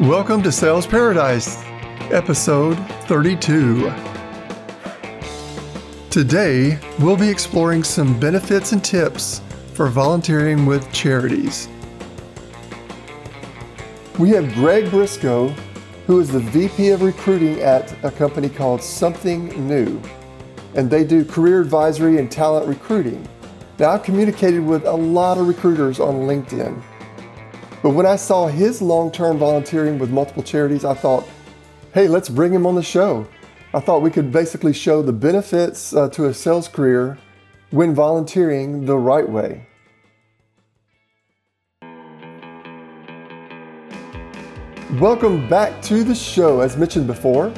Welcome to Sales Paradise, episode 32. Today, we'll be exploring some benefits and tips for volunteering with charities. We have Greg Briscoe, who is the VP of recruiting at a company called Something New, and they do career advisory and talent recruiting. Now, I've communicated with a lot of recruiters on LinkedIn but when I saw his long term volunteering with multiple charities, I thought, hey, let's bring him on the show. I thought we could basically show the benefits uh, to a sales career when volunteering the right way. Welcome back to the show. As mentioned before,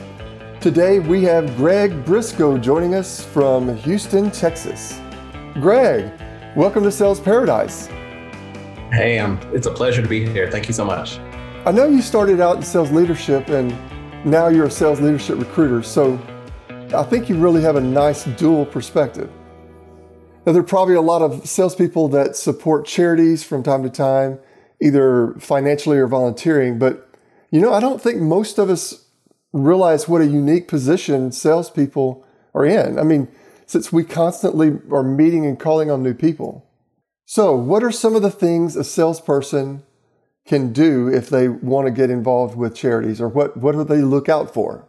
today we have Greg Briscoe joining us from Houston, Texas. Greg, welcome to Sales Paradise. Hey, um, it's a pleasure to be here. Thank you so much. I know you started out in sales leadership and now you're a sales leadership recruiter. So I think you really have a nice dual perspective. Now, there are probably a lot of salespeople that support charities from time to time, either financially or volunteering. But, you know, I don't think most of us realize what a unique position salespeople are in. I mean, since we constantly are meeting and calling on new people. So, what are some of the things a salesperson can do if they want to get involved with charities, or what what do they look out for?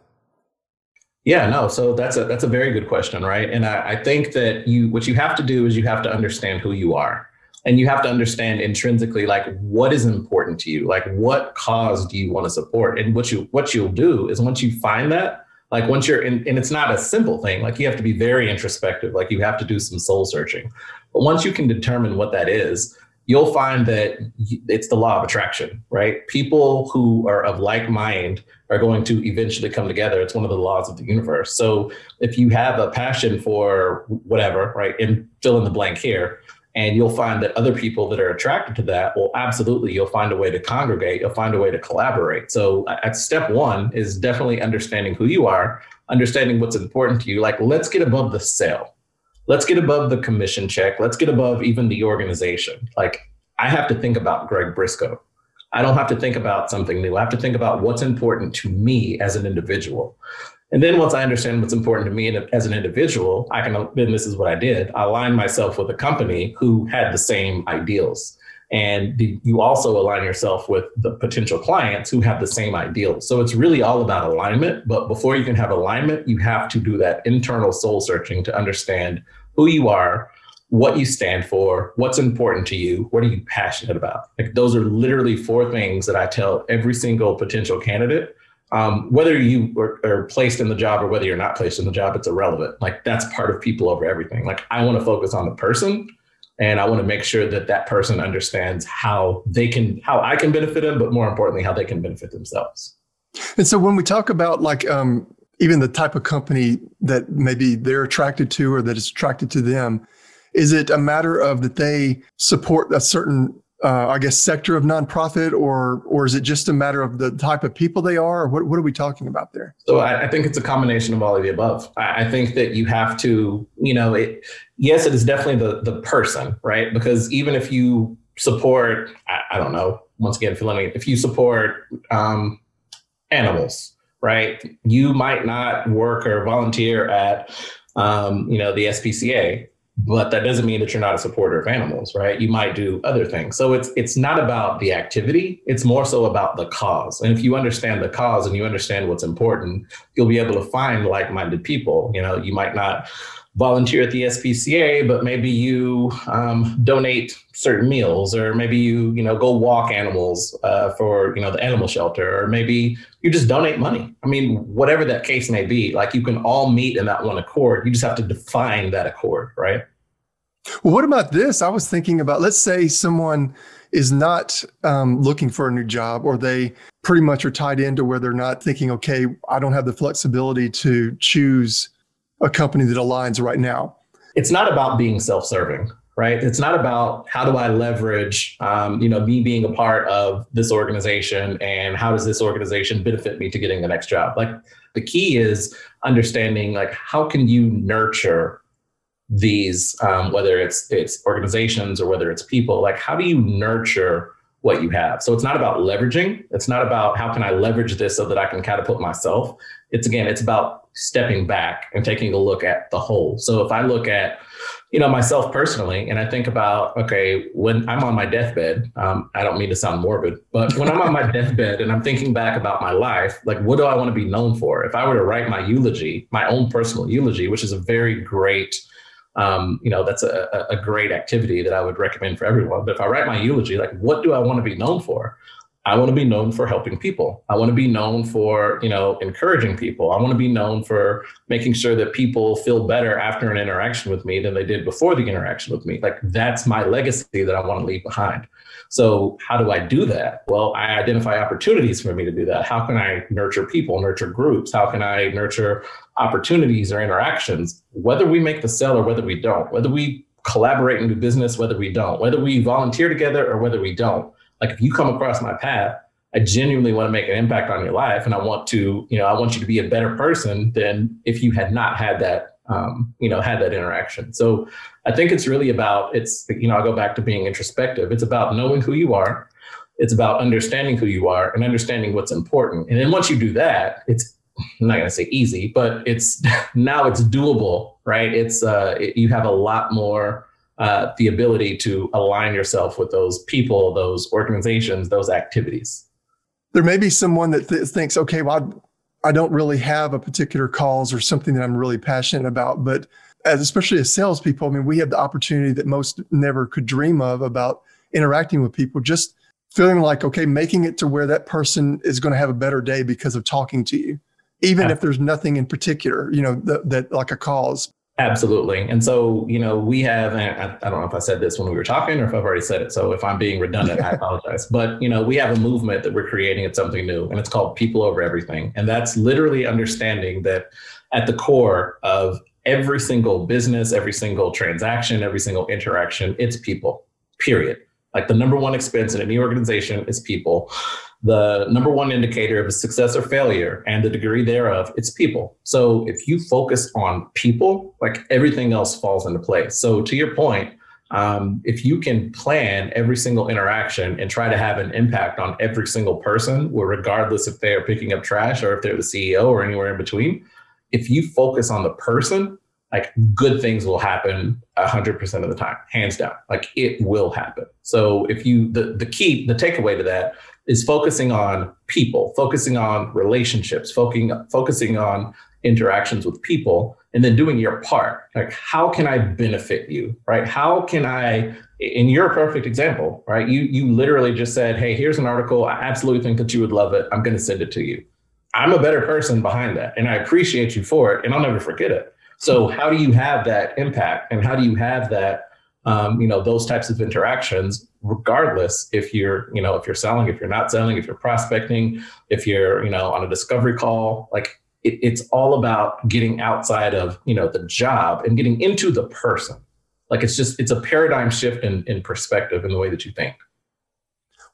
Yeah, no. So that's a that's a very good question, right? And I, I think that you what you have to do is you have to understand who you are, and you have to understand intrinsically like what is important to you, like what cause do you want to support, and what you what you'll do is once you find that, like once you're in, and it's not a simple thing like you have to be very introspective like you have to do some soul searching but once you can determine what that is, you'll find that it's the law of attraction, right? People who are of like mind are going to eventually come together. It's one of the laws of the universe. So if you have a passion for whatever, right, and fill in the blank here, and you'll find that other people that are attracted to that well absolutely you'll find a way to congregate you'll find a way to collaborate so uh, at step one is definitely understanding who you are understanding what's important to you like let's get above the sale let's get above the commission check. Let's get above even the organization. Like I have to think about Greg Briscoe. I don't have to think about something new. I have to think about what's important to me as an individual. And then once I understand what's important to me as an individual, I can then this is what I did. I aligned myself with a company who had the same ideals. And you also align yourself with the potential clients who have the same ideals. So it's really all about alignment. But before you can have alignment, you have to do that internal soul searching to understand who you are, what you stand for, what's important to you, what are you passionate about. Like those are literally four things that I tell every single potential candidate. Um, whether you are, are placed in the job or whether you're not placed in the job, it's irrelevant. Like that's part of people over everything. Like I want to focus on the person and I want to make sure that that person understands how they can, how I can benefit them, but more importantly, how they can benefit themselves. And so when we talk about like um, even the type of company that maybe they're attracted to or that is attracted to them? Is it a matter of that they support a certain, uh, I guess, sector of nonprofit, or or is it just a matter of the type of people they are? What what are we talking about there? So I, I think it's a combination of all of the above. I, I think that you have to, you know, it. Yes, it is definitely the the person, right? Because even if you support, I, I don't know, once again, if you support um, animals, right? You might not work or volunteer at, um, you know, the SPCA, but that doesn't mean that you're not a supporter of animals, right? You might do other things. So it's it's not about the activity; it's more so about the cause. And if you understand the cause and you understand what's important, you'll be able to find like-minded people. You know, you might not volunteer at the SPCA, but maybe you um, donate certain meals, or maybe you you know go walk animals uh, for you know the animal shelter, or maybe you just donate money. I mean, whatever that case may be, like you can all meet in that one accord. You just have to define that accord, right? Well, what about this? I was thinking about let's say someone is not um, looking for a new job, or they pretty much are tied into where they're not thinking, okay, I don't have the flexibility to choose a company that aligns right now? It's not about being self-serving, right? It's not about how do I leverage, um, you know, me being a part of this organization and how does this organization benefit me to getting the next job? Like the key is understanding like how can you nurture these, um, whether it's it's organizations or whether it's people, like how do you nurture what you have. So it's not about leveraging. It's not about how can I leverage this so that I can catapult myself. It's again, it's about stepping back and taking a look at the whole. So if I look at, you know, myself personally, and I think about, okay, when I'm on my deathbed, um, I don't mean to sound morbid, but when I'm on my deathbed and I'm thinking back about my life, like what do I want to be known for? If I were to write my eulogy, my own personal eulogy, which is a very great um, you know, that's a, a great activity that I would recommend for everyone. But if I write my eulogy, like, what do I want to be known for? I want to be known for helping people. I want to be known for, you know, encouraging people. I want to be known for making sure that people feel better after an interaction with me than they did before the interaction with me. Like that's my legacy that I want to leave behind. So how do I do that? Well, I identify opportunities for me to do that. How can I nurture people, nurture groups? How can I nurture opportunities or interactions, whether we make the sale or whether we don't, whether we collaborate and do business, whether we don't, whether we volunteer together or whether we don't. Like if you come across my path, I genuinely want to make an impact on your life, and I want to, you know, I want you to be a better person than if you had not had that, um, you know, had that interaction. So I think it's really about it's, you know, I'll go back to being introspective. It's about knowing who you are. It's about understanding who you are and understanding what's important. And then once you do that, it's I'm not going to say easy, but it's now it's doable, right? It's uh, it, you have a lot more uh, the ability to align yourself with those people, those organizations, those activities. There may be someone that th- thinks, okay, well, I, I don't really have a particular cause or something that I'm really passionate about, but as especially as salespeople, I mean, we have the opportunity that most never could dream of about interacting with people. Just feeling like, okay, making it to where that person is going to have a better day because of talking to you even if there's nothing in particular, you know, that, that like a cause. Absolutely. And so, you know, we have, I, I, don't know if I said this when we were talking or if I've already said it. So if I'm being redundant, I apologize. But, you know, we have a movement that we're creating. It's something new and it's called People Over Everything. And that's literally understanding that at the core of every single business, every single transaction, every single interaction, it's people, period. Like the number one expense in any organization is people the number one indicator of a success or failure and the degree thereof it's people. So if you focus on people like everything else falls into place. So to your point um, if you can plan every single interaction and try to have an impact on every single person regardless if they are picking up trash or if they're the ceo or anywhere in between if you focus on the person like good things will happen 100% of the time hands down. Like it will happen. So if you the, the key the takeaway to that is focusing on people, focusing on relationships, focusing focusing on interactions with people, and then doing your part. Like, how can I benefit you? Right? How can I? And you're a perfect example, right? You you literally just said, "Hey, here's an article. I absolutely think that you would love it. I'm going to send it to you." I'm a better person behind that, and I appreciate you for it, and I'll never forget it. So, how do you have that impact, and how do you have that? Um, you know, those types of interactions regardless if you're you know if you're selling if you're not selling if you're prospecting if you're you know on a discovery call like it, it's all about getting outside of you know the job and getting into the person. Like it's just it's a paradigm shift in, in perspective in the way that you think.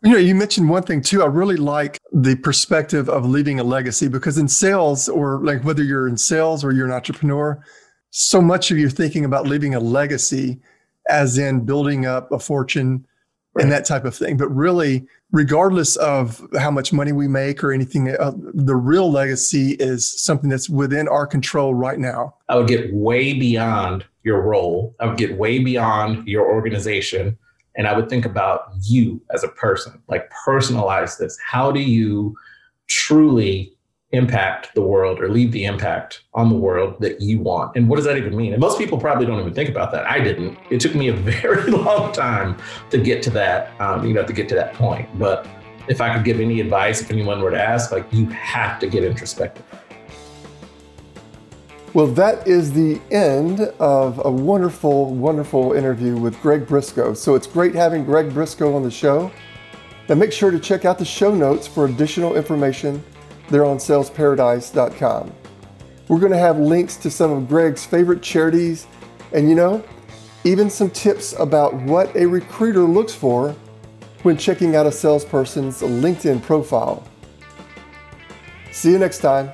You know you mentioned one thing too. I really like the perspective of leaving a legacy because in sales or like whether you're in sales or you're an entrepreneur so much of you thinking about leaving a legacy as in building up a fortune right. and that type of thing. But really, regardless of how much money we make or anything, uh, the real legacy is something that's within our control right now. I would get way beyond your role. I would get way beyond your organization. And I would think about you as a person, like personalize this. How do you truly impact the world or leave the impact on the world that you want. And what does that even mean? And most people probably don't even think about that. I didn't. It took me a very long time to get to that, um, you know, to get to that point. But if I could give any advice, if anyone were to ask, like, you have to get introspective. Well, that is the end of a wonderful, wonderful interview with Greg Briscoe. So it's great having Greg Briscoe on the show. Now make sure to check out the show notes for additional information they're on salesparadise.com. We're going to have links to some of Greg's favorite charities and, you know, even some tips about what a recruiter looks for when checking out a salesperson's LinkedIn profile. See you next time.